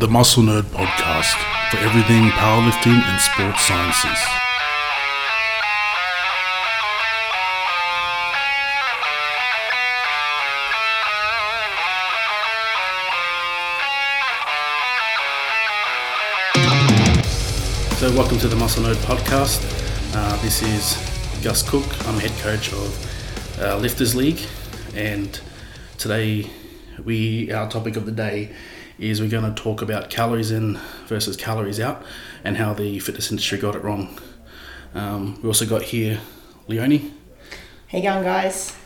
the Muscle Nerd podcast for everything powerlifting and sports sciences. So, welcome to the Muscle Nerd podcast. Uh, this is Gus Cook. I'm head coach of uh, Lifters League, and today we our topic of the day is we're going to talk about calories in versus calories out, and how the fitness industry got it wrong. Um, we also got here Leonie. How you going, guys?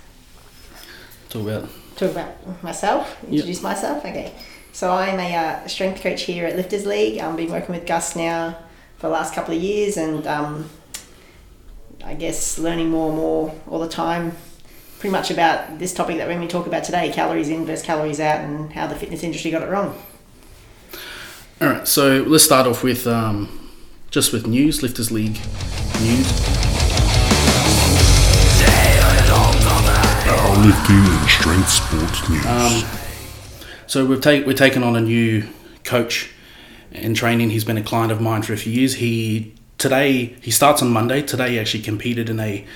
Talk about Talk about myself. Introduce myself. Okay. So I'm a uh, strength coach here at Lifters League. I've been working with Gus now for the last couple of years, and um, I guess learning more and more all the time. Pretty much about this topic that we're going to talk about today: calories in versus calories out, and how the fitness industry got it wrong. all right. So let's start off with um, just with news, Lifters League news. Powerlifting and strength sports news. Um, So we've take, we're taking on a new coach in training. He's been a client of mine for a few years. He today he starts on Monday. Today he actually competed in a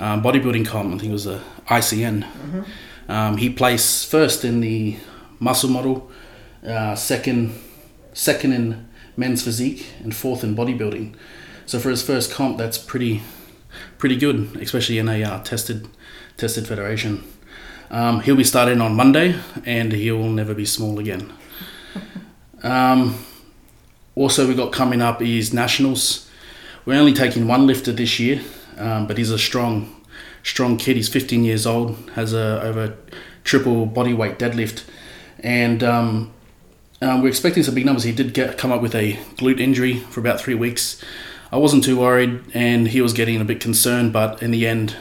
um, bodybuilding comp. I think it was a ICN. Um, he placed first in the muscle model, uh, second second in men's physique, and fourth in bodybuilding. So for his first comp, that's pretty pretty good, especially in a uh, tested tested federation. Um, he'll be starting on Monday, and he will never be small again. Um, also, we got coming up is nationals. We're only taking one lifter this year, um, but he's a strong, strong kid. He's 15 years old, has a over triple body weight deadlift, and um, um, we're expecting some big numbers. He did get come up with a glute injury for about three weeks. I wasn't too worried, and he was getting a bit concerned, but in the end,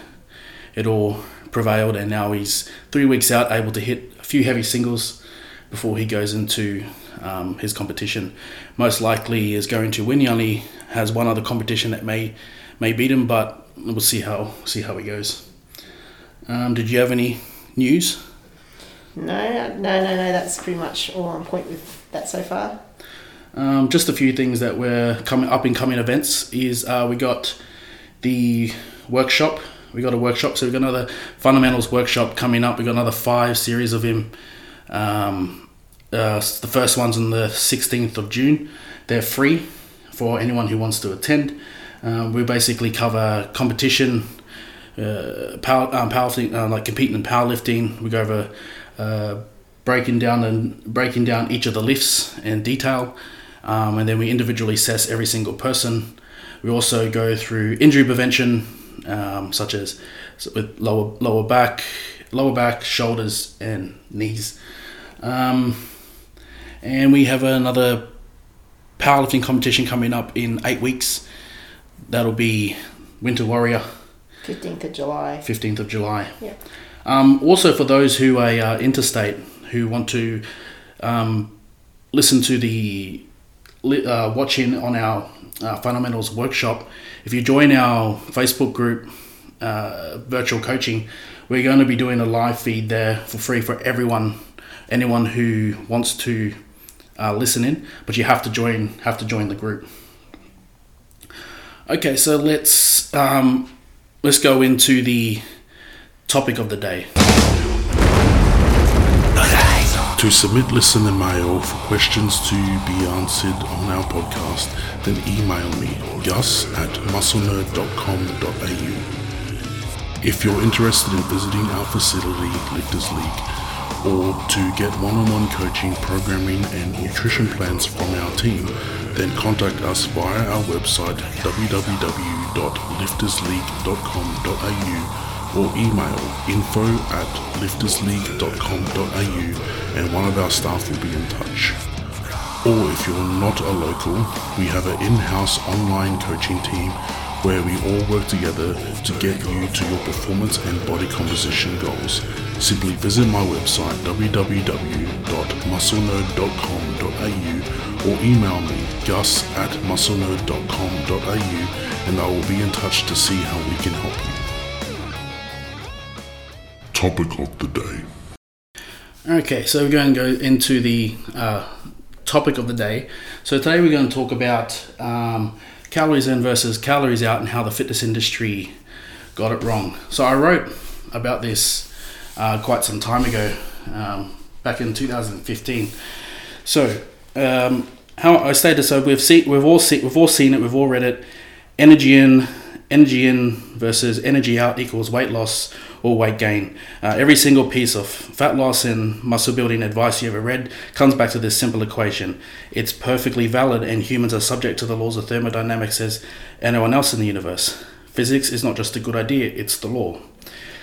it all prevailed, and now he's three weeks out, able to hit a few heavy singles before he goes into um, his competition. Most likely, is going to win. He only has one other competition that may may beat him, but we'll see how see how he goes. Um, did you have any news? No, no, no, no. That's pretty much all on point with that so far. Um, just a few things that were coming up and coming events is uh, we got the workshop. We got a workshop, so we've got another fundamentals workshop coming up. We've got another five series of him. Um, uh, the first one's on the 16th of June. They're free for anyone who wants to attend. Um, we basically cover competition, uh, power, um, powerlifting, uh, like competing in powerlifting. We go over uh, breaking down and breaking down each of the lifts in detail, um, and then we individually assess every single person. We also go through injury prevention, um, such as with lower lower back, lower back, shoulders, and knees. Um, and we have another powerlifting competition coming up in eight weeks. That'll be Winter Warrior, 15th of July. 15th of July. Yeah. Um, also, for those who are uh, interstate who want to um, listen to the uh, watch in on our uh, fundamentals workshop, if you join our Facebook group, uh, virtual coaching, we're going to be doing a live feed there for free for everyone, anyone who wants to uh, listen in. But you have to join, have to join the group. Okay, so let's um, let's go into the topic of the day. To submit listener mail for questions to be answered on our podcast, then email me, gus at musclenerd.com.au. If you're interested in visiting our facility, Lifters League, or to get one-on-one coaching, programming, and nutrition plans from our team, then contact us via our website www.liftersleague.com.au or email info at liftersleague.com.au and one of our staff will be in touch. Or if you're not a local, we have an in-house online coaching team where we all work together to get you to your performance and body composition goals. Simply visit my website www.musclenerd.com.au or email me gus at musclenerd.com.au and I will be in touch to see how we can help you. Topic of the day. Okay, so we're going to go into the uh, topic of the day. So today we're going to talk about um, calories in versus calories out and how the fitness industry got it wrong. So I wrote about this uh, quite some time ago, um, back in 2015. So um, how I stated so we've seen we've all seen we've all seen it we've all read it. Energy in energy in versus energy out equals weight loss or weight gain. Uh, every single piece of fat loss and muscle building advice you ever read comes back to this simple equation. It's perfectly valid, and humans are subject to the laws of thermodynamics as anyone else in the universe. Physics is not just a good idea; it's the law.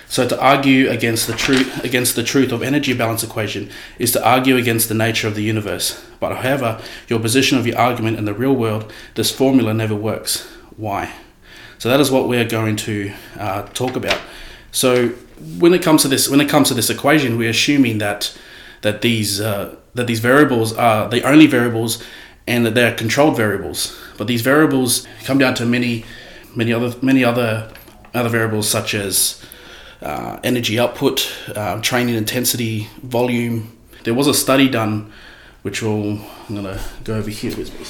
So to argue against the truth against the truth of energy balance equation is to argue against the nature of the universe. But however, your position of your argument in the real world, this formula never works. Why? So that is what we are going to uh, talk about. So when it comes to this, when it comes to this equation, we're assuming that that these uh, that these variables are the only variables, and that they're controlled variables. But these variables come down to many, many other many other other variables such as uh, energy output, uh, training intensity, volume. There was a study done, which will I'm gonna go over here with me.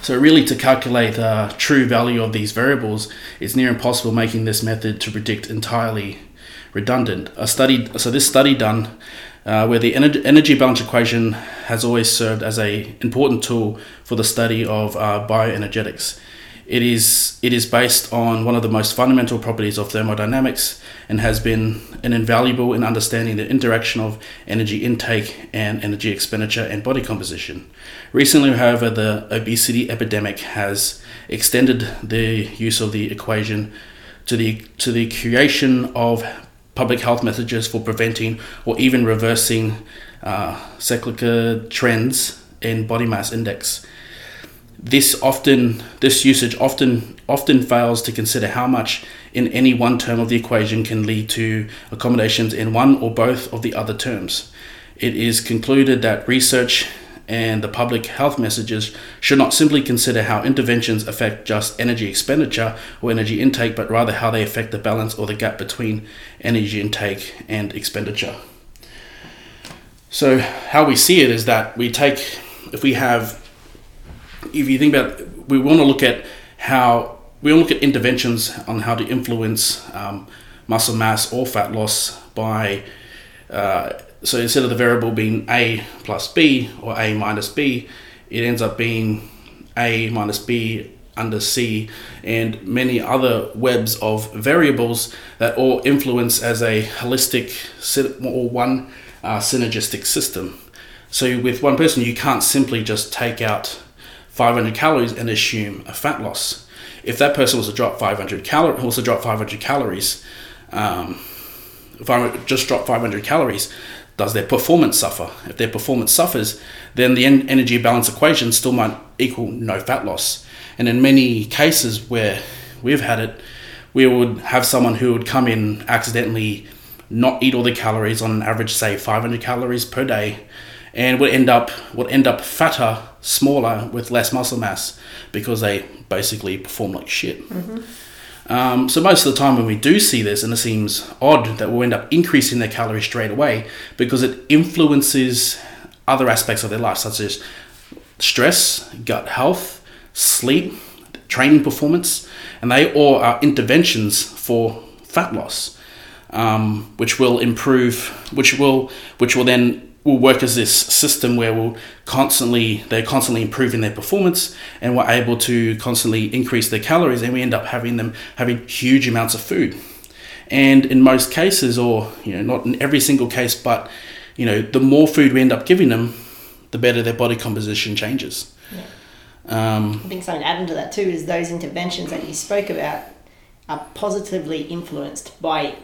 So really, to calculate the uh, true value of these variables, it's near impossible making this method to predict entirely redundant. A study, so this study done, uh, where the energy, energy balance equation has always served as a important tool for the study of uh, bioenergetics. It is, it is based on one of the most fundamental properties of thermodynamics and has been an invaluable in understanding the interaction of energy intake and energy expenditure and body composition. Recently, however, the obesity epidemic has extended the use of the equation to the, to the creation of public health messages for preventing or even reversing uh, cyclical trends in body mass index this often this usage often often fails to consider how much in any one term of the equation can lead to accommodations in one or both of the other terms. It is concluded that research and the public health messages should not simply consider how interventions affect just energy expenditure or energy intake, but rather how they affect the balance or the gap between energy intake and expenditure. So, how we see it is that we take, if we have if you think about, we want to look at how we want to look at interventions on how to influence um, muscle mass or fat loss by. Uh, so instead of the variable being a plus b or a minus b, it ends up being a minus b under c and many other webs of variables that all influence as a holistic or one uh, synergistic system. So with one person, you can't simply just take out 500 calories and assume a fat loss. If that person was to drop 500 calories, to drop 500 calories, um, if I just drop 500 calories, does their performance suffer? If their performance suffers, then the energy balance equation still might equal no fat loss. And in many cases where we've had it, we would have someone who would come in accidentally not eat all the calories on an average, say 500 calories per day, and would end up would end up fatter, smaller, with less muscle mass because they basically perform like shit. Mm-hmm. Um, so most of the time when we do see this, and it seems odd that we'll end up increasing their calories straight away because it influences other aspects of their life, such as stress, gut health, sleep, training performance, and they all are interventions for fat loss, um, which will improve, which will, which will then will work as this system where we'll constantly they're constantly improving their performance and we're able to constantly increase their calories and we end up having them having huge amounts of food and in most cases or you know not in every single case but you know the more food we end up giving them the better their body composition changes yeah. um, i think something to add into that too is those interventions that you spoke about are positively influenced by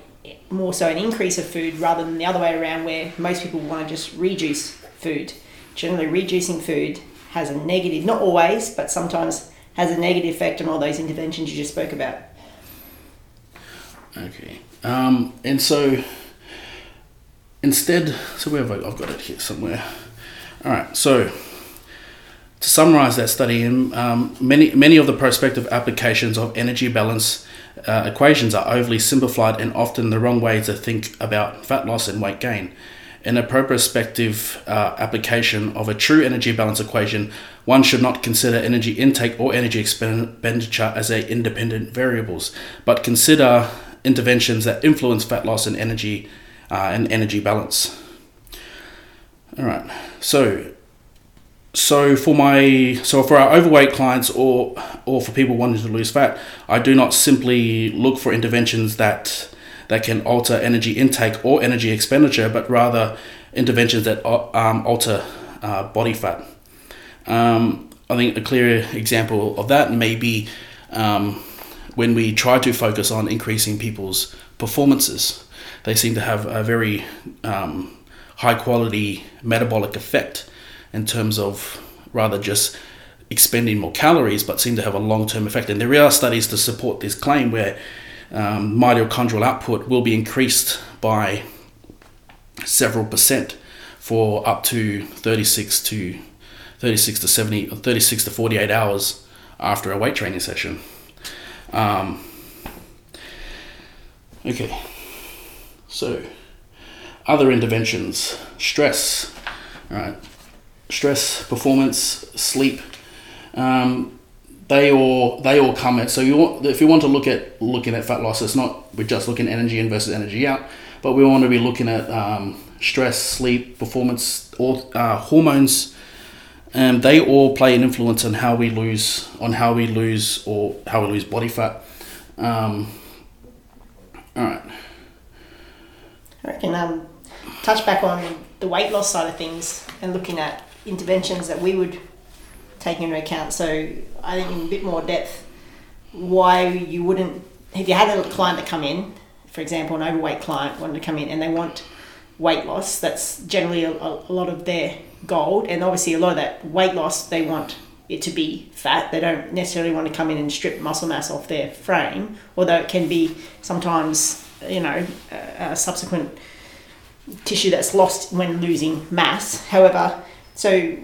more so an increase of food rather than the other way around where most people want to just reduce food. Generally, reducing food has a negative, not always, but sometimes has a negative effect on all those interventions you just spoke about. Okay. Um, and so instead, so where have I, I've got it here somewhere. All right. So to summarize that study, um, many many of the prospective applications of energy balance uh, equations are overly simplified and often the wrong way to think about fat loss and weight gain. In a prospective uh, application of a true energy balance equation, one should not consider energy intake or energy expenditure as a independent variables, but consider interventions that influence fat loss and energy uh, and energy balance. All right, so so for my so for our overweight clients or or for people wanting to lose fat, I do not simply look for interventions that that can alter energy intake or energy expenditure, but rather interventions that um, alter uh, body fat. Um, I think a clear example of that may be um, when we try to focus on increasing people's performances. They seem to have a very um, high quality metabolic effect in terms of rather just expending more calories, but seem to have a long term effect. And there are studies to support this claim where um, mitochondrial output will be increased by several percent for up to 36 to 36 to 70 or 36 to 48 hours after a weight training session. Um, okay, so other interventions, stress, all right, stress, performance, sleep. Um, they all they all come at so you want if you want to look at looking at fat loss it's not we're just looking energy in versus energy out but we want to be looking at um, stress sleep performance all uh, hormones and they all play an influence on how we lose on how we lose or how we lose body fat um, all right I reckon um, touch back on the weight loss side of things and looking at interventions that we would take into account. So I think in a bit more depth, why you wouldn't, if you had a client that come in, for example, an overweight client wanted to come in and they want weight loss, that's generally a, a lot of their goal. And obviously a lot of that weight loss, they want it to be fat. They don't necessarily want to come in and strip muscle mass off their frame, although it can be sometimes, you know, a, a subsequent tissue that's lost when losing mass. However, so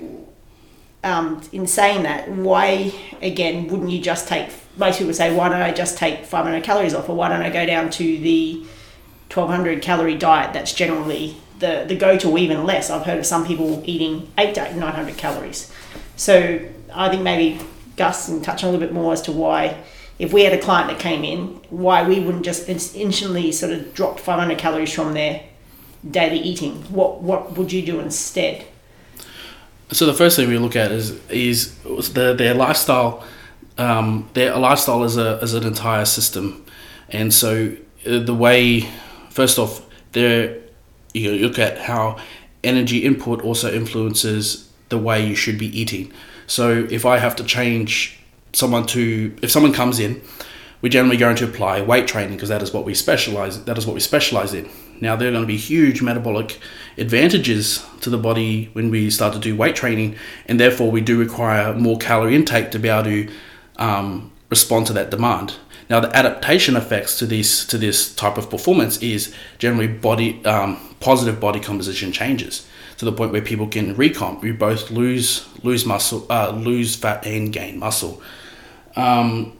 um, in saying that, why again wouldn't you just take? Most people say, why don't I just take 500 calories off, or why don't I go down to the 1200 calorie diet? That's generally the the go to, even less. I've heard of some people eating eight to 900 calories. So I think maybe Gus can touch on a little bit more as to why. If we had a client that came in, why we wouldn't just instantly sort of drop 500 calories from their daily eating? What what would you do instead? So the first thing we look at is is the, their lifestyle. Um, their lifestyle is a as an entire system, and so uh, the way, first off, there you look at how energy input also influences the way you should be eating. So if I have to change someone to if someone comes in, we're generally going to apply weight training because that is what we specialize. That is what we specialize in. Now they're going to be huge metabolic advantages to the body when we start to do weight training, and therefore we do require more calorie intake to be able to um, respond to that demand. Now the adaptation effects to this to this type of performance is generally body um, positive body composition changes to the point where people can recomp. We both lose lose muscle, uh, lose fat, and gain muscle. Um,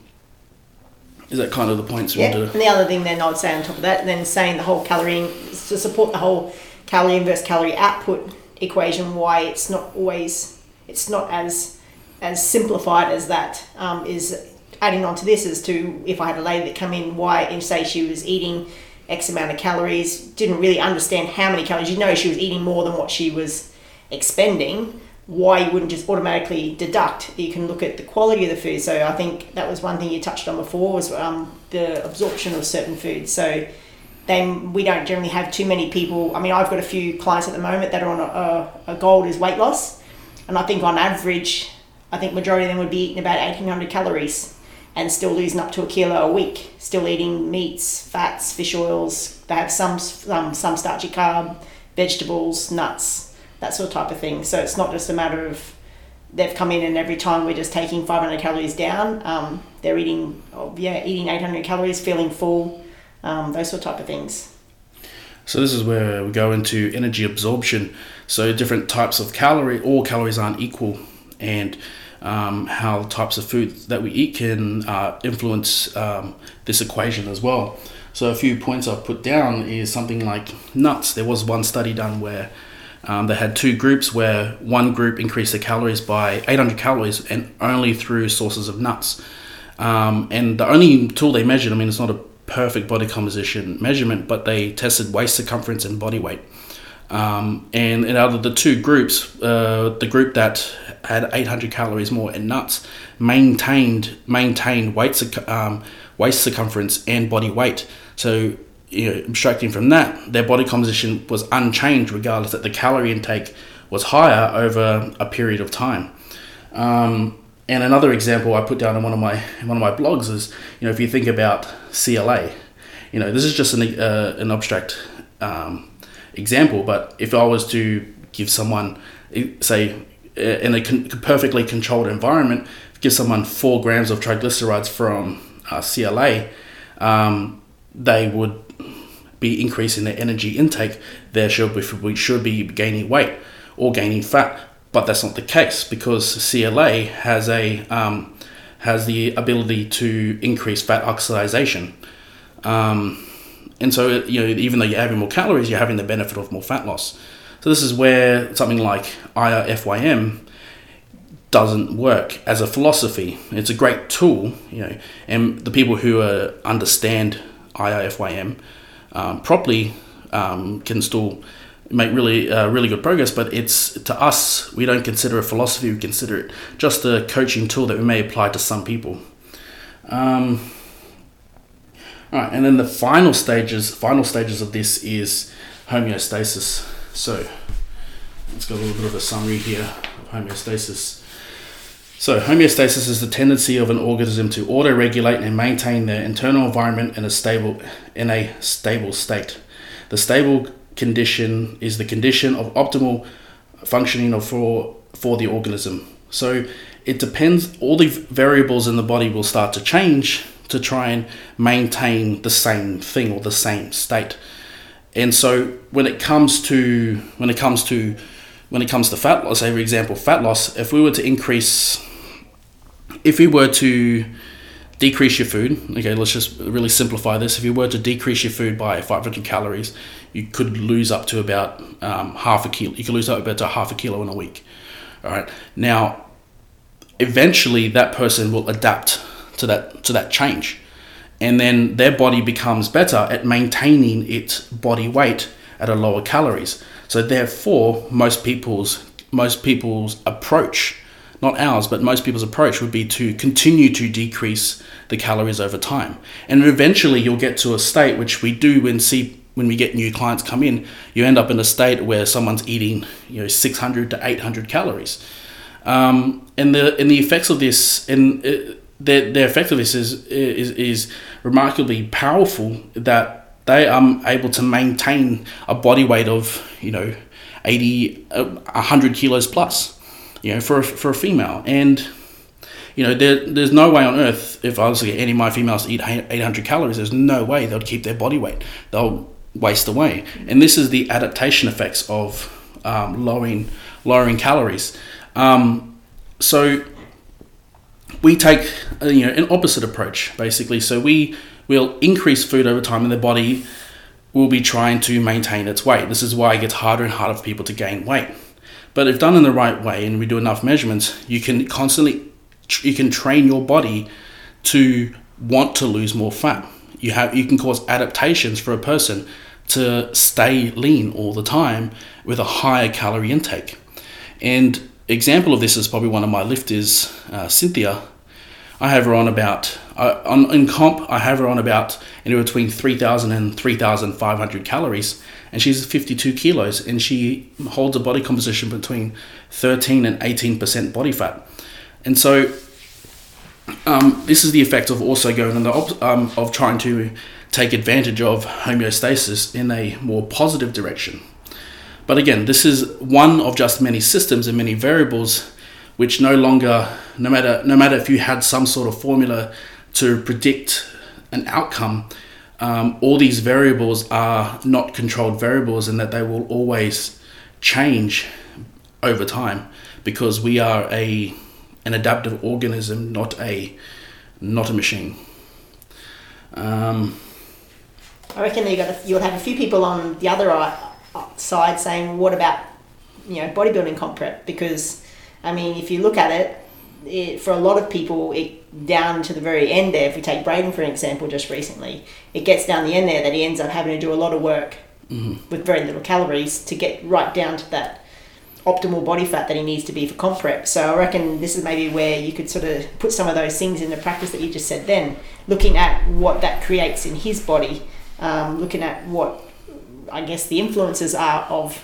is that kind of the points? Yeah. To... And the other thing then I would say on top of that, then saying the whole calorie to support the whole calorie in versus calorie output equation, why it's not always it's not as as simplified as that um, is adding on to this as to if I had a lady that come in, why and say she was eating X amount of calories, didn't really understand how many calories. You know she was eating more than what she was expending why you wouldn't just automatically deduct. You can look at the quality of the food. So I think that was one thing you touched on before was um, the absorption of certain foods. So then we don't generally have too many people. I mean, I've got a few clients at the moment that are on a, a, a goal is weight loss, and I think on average, I think majority of them would be eating about eighteen hundred calories and still losing up to a kilo a week. Still eating meats, fats, fish oils. They have some um, some starchy carb, vegetables, nuts that sort of type of thing. So it's not just a matter of they've come in and every time we're just taking 500 calories down, um, they're eating, oh, yeah, eating 800 calories, feeling full, um, those sort of type of things. So this is where we go into energy absorption. So different types of calorie, all calories aren't equal, and um, how types of food that we eat can uh, influence um, this equation as well. So a few points I've put down is something like nuts. There was one study done where um, they had two groups where one group increased their calories by 800 calories and only through sources of nuts. Um, and the only tool they measured, I mean, it's not a perfect body composition measurement, but they tested waist circumference and body weight. Um, and, and out of the two groups, uh, the group that had 800 calories more in nuts maintained maintained weight um, waist circumference and body weight. So, you know, abstracting from that, their body composition was unchanged regardless that the calorie intake was higher over a period of time. Um, and another example I put down in one of my one of my blogs is, you know, if you think about CLA, you know, this is just an uh, an abstract um, example, but if I was to give someone, say, in a con- perfectly controlled environment, give someone four grams of triglycerides from uh, CLA, um, they would be increasing their energy intake. There should be, should be gaining weight or gaining fat, but that's not the case because CLA has a um, has the ability to increase fat oxidation. Um, and so, you know, even though you're having more calories, you're having the benefit of more fat loss. So this is where something like IIFYM doesn't work as a philosophy. It's a great tool, you know, and the people who uh, understand IIFYM um, properly um, can still make really uh, really good progress. But it's to us, we don't consider a philosophy. We consider it just a coaching tool that we may apply to some people. Um, all right, and then the final stages, final stages of this is homeostasis. So let's go a little bit of a summary here of homeostasis. So homeostasis is the tendency of an organism to auto-regulate and maintain their internal environment in a stable in a stable state. The stable condition is the condition of optimal functioning of for for the organism. So it depends all the variables in the body will start to change to try and maintain the same thing or the same state. And so when it comes to when it comes to when it comes to fat loss, say for example, fat loss, if we were to increase if we were to decrease your food, okay, let's just really simplify this. If you were to decrease your food by 500 calories, you could lose up to about um, half a kilo. You could lose up about to half a kilo in a week. All right. Now, eventually, that person will adapt to that to that change, and then their body becomes better at maintaining its body weight at a lower calories. So therefore, most people's most people's approach, not ours, but most people's approach would be to continue to decrease the calories over time, and eventually you'll get to a state which we do when see when we get new clients come in, you end up in a state where someone's eating you know 600 to 800 calories. Um, and the and the effects of this and their, their effectiveness is, is, is remarkably powerful that they are able to maintain a body weight of, you know, 80, uh, 100 kilos plus, you know, for a, for a female. And, you know, there, there's no way on earth, if I was to get any of my females to eat 800 calories, there's no way they'll keep their body weight. They'll waste away. And this is the adaptation effects of um, lowering, lowering calories. Um, so we take uh, you know an opposite approach basically. So we will increase food over time, and the body will be trying to maintain its weight. This is why it gets harder and harder for people to gain weight. But if done in the right way, and we do enough measurements, you can constantly you can train your body to want to lose more fat. You have you can cause adaptations for a person to stay lean all the time with a higher calorie intake. And example of this is probably one of my lifters, uh, Cynthia. I have her on about uh, on in comp. I have her on about anywhere between 3,000 and 3,500 calories, and she's 52 kilos, and she holds a body composition between 13 and 18 percent body fat, and so um, this is the effect of also going in the op- um, of trying to take advantage of homeostasis in a more positive direction. But again, this is one of just many systems and many variables which no longer, no matter, no matter if you had some sort of formula to predict an outcome, um, all these variables are not controlled variables and that they will always change over time because we are a an adaptive organism, not a not a machine. Um, I reckon you got a, you'll have a few people on the other uh, uh, side saying, "What about you know bodybuilding comp prep?" Because I mean, if you look at it, it for a lot of people, it down to the very end there. If we take Braydn for an example, just recently, it gets down the end there that he ends up having to do a lot of work mm-hmm. with very little calories to get right down to that optimal body fat that he needs to be for comp prep. So I reckon this is maybe where you could sort of put some of those things into practice that you just said then, looking at what that creates in his body, um, looking at what I guess the influences are of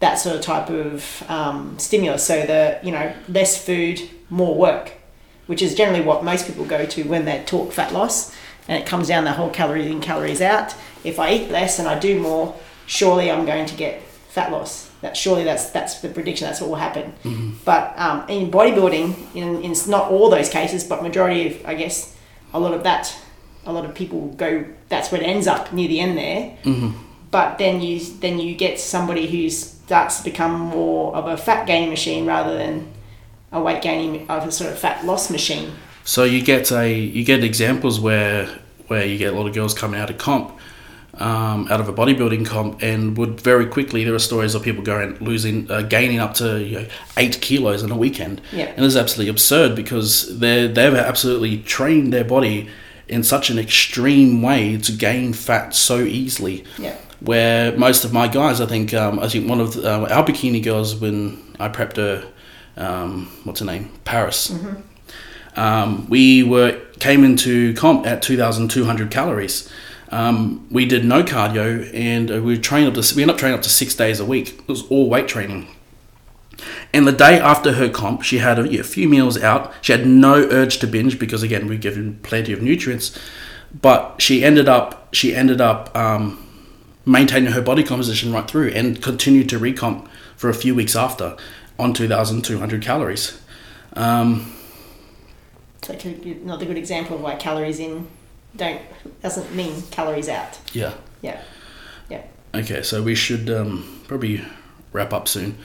that sort of type of um, stimulus. So the you know less food, more work, which is generally what most people go to when they talk fat loss, and it comes down the whole calories in, calories out. If I eat less and I do more, surely I'm going to get fat loss. That surely that's that's the prediction. That's what will happen. But um, in bodybuilding, in, in not all those cases, but majority of I guess a lot of that, a lot of people go. That's where it ends up near the end there. But then you then you get somebody who starts to become more of a fat gaining machine rather than a weight gaining of a sort of fat loss machine. So you get a you get examples where where you get a lot of girls coming out of comp, um, out of a bodybuilding comp, and would very quickly. There are stories of people going losing, uh, gaining up to you know, eight kilos in a weekend, Yeah. and it's absolutely absurd because they they've absolutely trained their body in such an extreme way to gain fat so easily. Yeah. Where most of my guys, I think, um, I think one of the, uh, our bikini girls when I prepped her, um, what's her name, Paris. Um, we were came into comp at 2,200 calories. Um, we did no cardio and uh, we trained up to we ended up training up to six days a week. It was all weight training. And the day after her comp, she had a, yeah, few meals out. She had no urge to binge because again we're given plenty of nutrients. But she ended up she ended up um, maintaining her body composition right through and continued to recomp for a few weeks after on 2,200 calories. Um, So it could be another good example of why calories in don't doesn't mean calories out. yeah. Yeah. Yeah. Okay, so we should um, probably wrap up soon.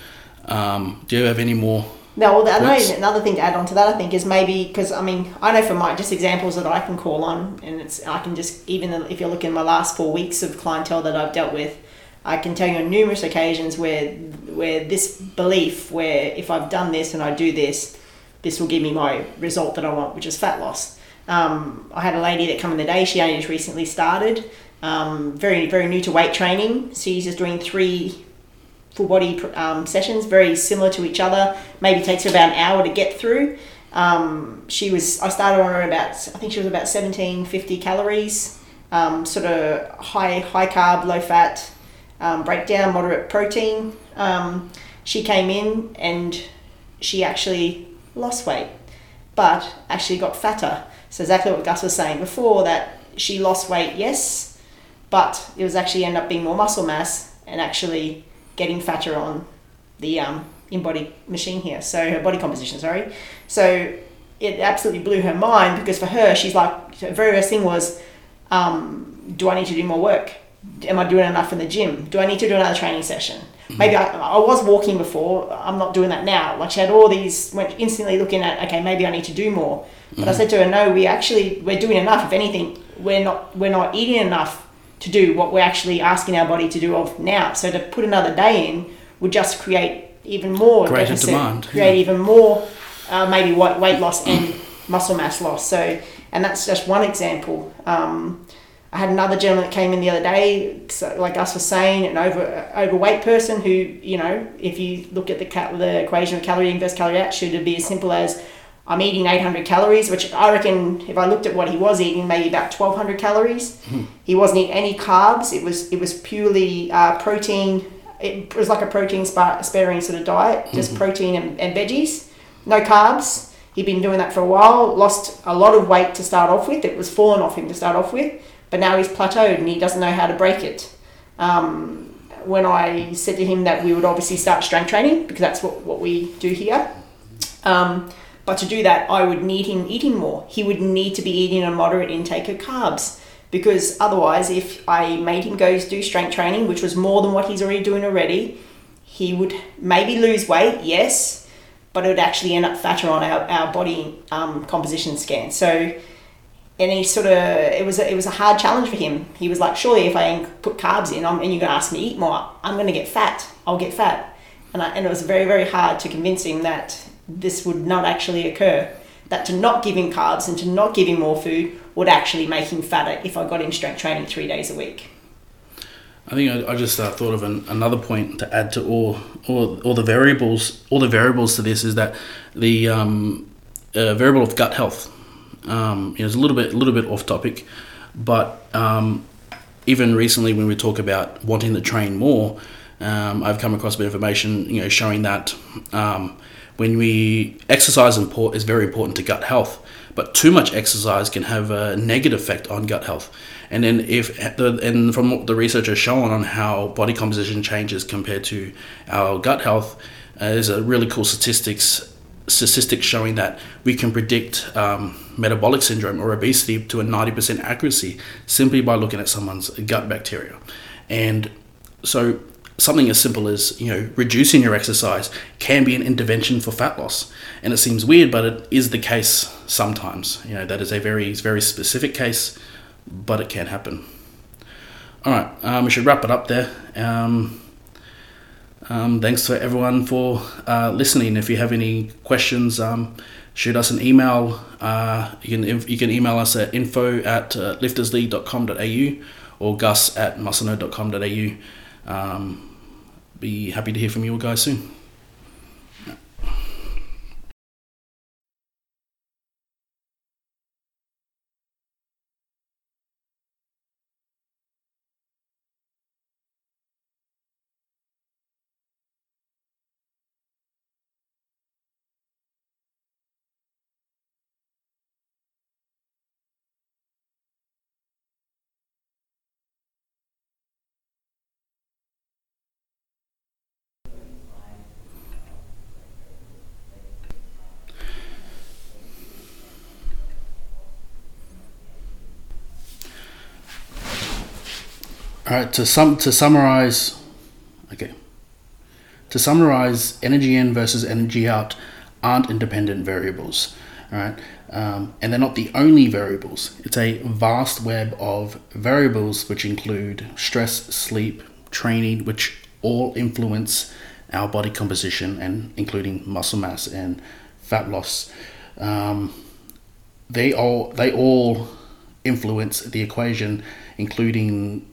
Um, do you have any more? No, well, I know another thing to add on to that, I think, is maybe because I mean, I know from my just examples that I can call on, and it's I can just even if you're looking at my last four weeks of clientele that I've dealt with, I can tell you on numerous occasions where where this belief, where if I've done this and I do this, this will give me my result that I want, which is fat loss. Um, I had a lady that come in the day. She only just recently started, um, very very new to weight training. She's just doing three full body um, sessions, very similar to each other. Maybe takes her about an hour to get through. Um, she was I started on her about I think she was about seventeen fifty calories, um, sort of high high carb, low fat, um, breakdown, moderate protein. Um, she came in and she actually lost weight, but actually got fatter. So exactly what Gus was saying before that she lost weight, yes, but it was actually end up being more muscle mass and actually getting fatter on the um, in-body machine here. So her body composition, sorry. So it absolutely blew her mind because for her, she's like, her very first thing was, um, do I need to do more work? Am I doing enough in the gym? Do I need to do another training session? Maybe I, I was walking before. I'm not doing that now. Like she had all these, went instantly looking at, okay, maybe I need to do more. But I said to her, no, we actually we're doing enough. If anything, we're not we're not eating enough to do what we're actually asking our body to do of now. So to put another day in would just create even more Greater deficit, demand, create even more uh, maybe weight weight loss and muscle mass loss. So and that's just one example. Um, I had another gentleman that came in the other day, so like Gus was saying, an over overweight person who, you know, if you look at the cal- the equation of calorie in versus calorie out, should it be as simple as I'm eating 800 calories, which I reckon if I looked at what he was eating, maybe about 1200 calories. He wasn't eating any carbs. It was it was purely uh, protein. It was like a protein spa- sparing sort of diet, just protein and, and veggies, no carbs. He'd been doing that for a while, lost a lot of weight to start off with. It was fallen off him to start off with, but now he's plateaued and he doesn't know how to break it. Um, when I said to him that we would obviously start strength training because that's what, what we do here. Um, but to do that, I would need him eating more. He would need to be eating a moderate intake of carbs because otherwise, if I made him go do strength training, which was more than what he's already doing already, he would maybe lose weight, yes, but it would actually end up fatter on our, our body um, composition scan. So and he sort of it was a, it was a hard challenge for him. He was like, surely if I put carbs in, I'm, and you're gonna ask me to eat more, I'm gonna get fat. I'll get fat, and I, and it was very very hard to convince him that this would not actually occur. That to not give him carbs and to not give him more food would actually make him fatter if I got him strength training three days a week. I think I, I just uh, thought of an, another point to add to all, all all the variables. All the variables to this is that the um, uh, variable of gut health. Um, you know, it's a little bit a little bit off topic, but um, even recently when we talk about wanting to train more, um, I've come across a bit of information you know showing that um, when we exercise import is very important to gut health, but too much exercise can have a negative effect on gut health. And then if the and from what the research has shown on how body composition changes compared to our gut health, uh, there's a really cool statistics statistics showing that we can predict um, metabolic syndrome or obesity to a 90% accuracy simply by looking at someone's gut bacteria. And so something as simple as you know reducing your exercise can be an intervention for fat loss. And it seems weird but it is the case sometimes. You know that is a very very specific case but it can happen. All right um, we should wrap it up there. Um, um, thanks to everyone for uh, listening. If you have any questions um, shoot us an email. Uh, you can you can email us at info at uh, liftersleague.com.au or gus at musclenerd.com.au um, be happy to hear from you guys soon. To sum to summarize, okay. To summarize, energy in versus energy out aren't independent variables. All right, um, and they're not the only variables. It's a vast web of variables which include stress, sleep, training, which all influence our body composition and including muscle mass and fat loss. Um, they all they all influence the equation, including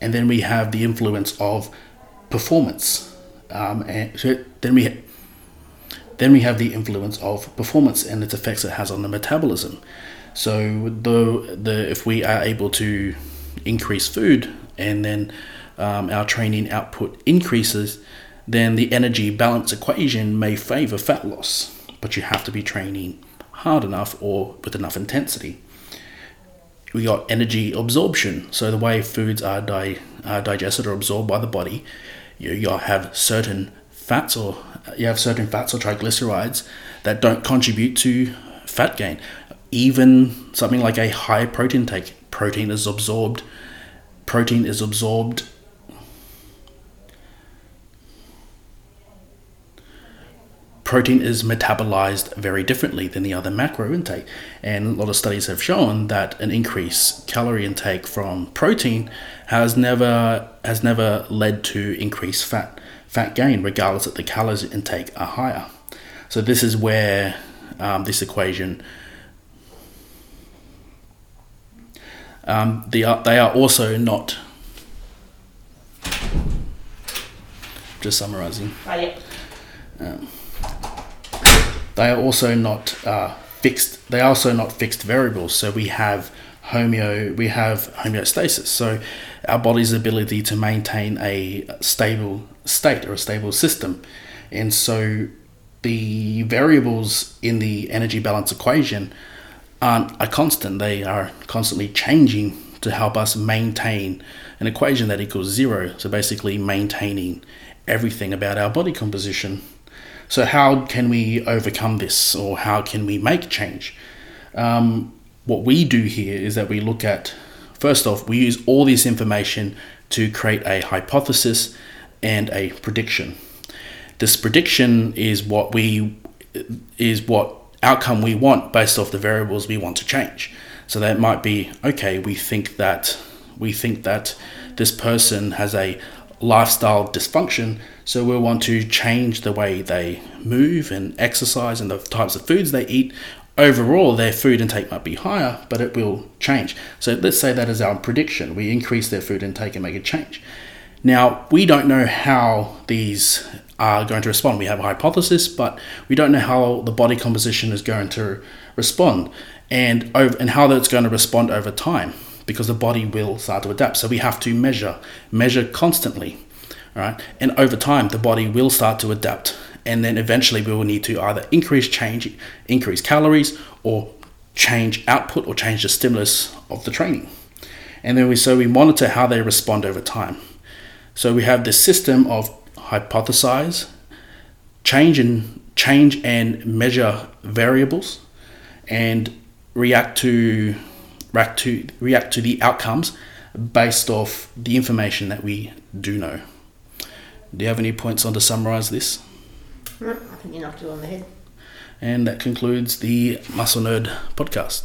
and then we have the influence of performance. Um, and so then we then we have the influence of performance and its effects it has on the metabolism. So the the if we are able to increase food and then um, our training output increases, then the energy balance equation may favor fat loss. But you have to be training hard enough or with enough intensity we got energy absorption. So the way foods are di- uh, digested or absorbed by the body, you, you have certain fats or you have certain fats or triglycerides that don't contribute to fat gain. Even something like a high protein take, protein is absorbed. Protein is absorbed protein is metabolized very differently than the other macro intake. And a lot of studies have shown that an increased calorie intake from protein has never has never led to increased fat fat gain, regardless that the calories intake are higher. So this is where um, this equation um, they are they are also not just summarizing. Oh, yeah. Um, they are also not uh, fixed. They are also not fixed variables. So we have homeo, we have homeostasis. So our body's ability to maintain a stable state or a stable system, and so the variables in the energy balance equation aren't a constant. They are constantly changing to help us maintain an equation that equals zero. So basically, maintaining everything about our body composition so, how can we overcome this or how can we make change? Um, what we do here is that we look at, first off, we use all this information to create a hypothesis and a prediction. this prediction is what we is what outcome we want based off the variables we want to change. So that might be okay. We think that we think that this person has a lifestyle dysfunction, so we'll want to change the way they move and exercise and the types of foods they eat. Overall, their food intake might be higher, but it will change. So let's say that is our prediction. We increase their food intake and make a change. Now, we don't know how these are going to respond. We have a hypothesis, but we don't know how the body composition is going to respond and over, and how that's going to respond over time because the body will start to adapt. So we have to measure, measure constantly, right? And over time, the body will start to adapt, and then eventually we will need to either increase change, increase calories, or change output or change the stimulus of the training. And then we so we monitor how they respond over time. So we have this system of hypothesize, change and change and measure variables, and react to react to react to the outcomes based off the information that we do know. Do you have any points on to summarize this? I think you knocked it on the head. And that concludes the Muscle Nerd podcast.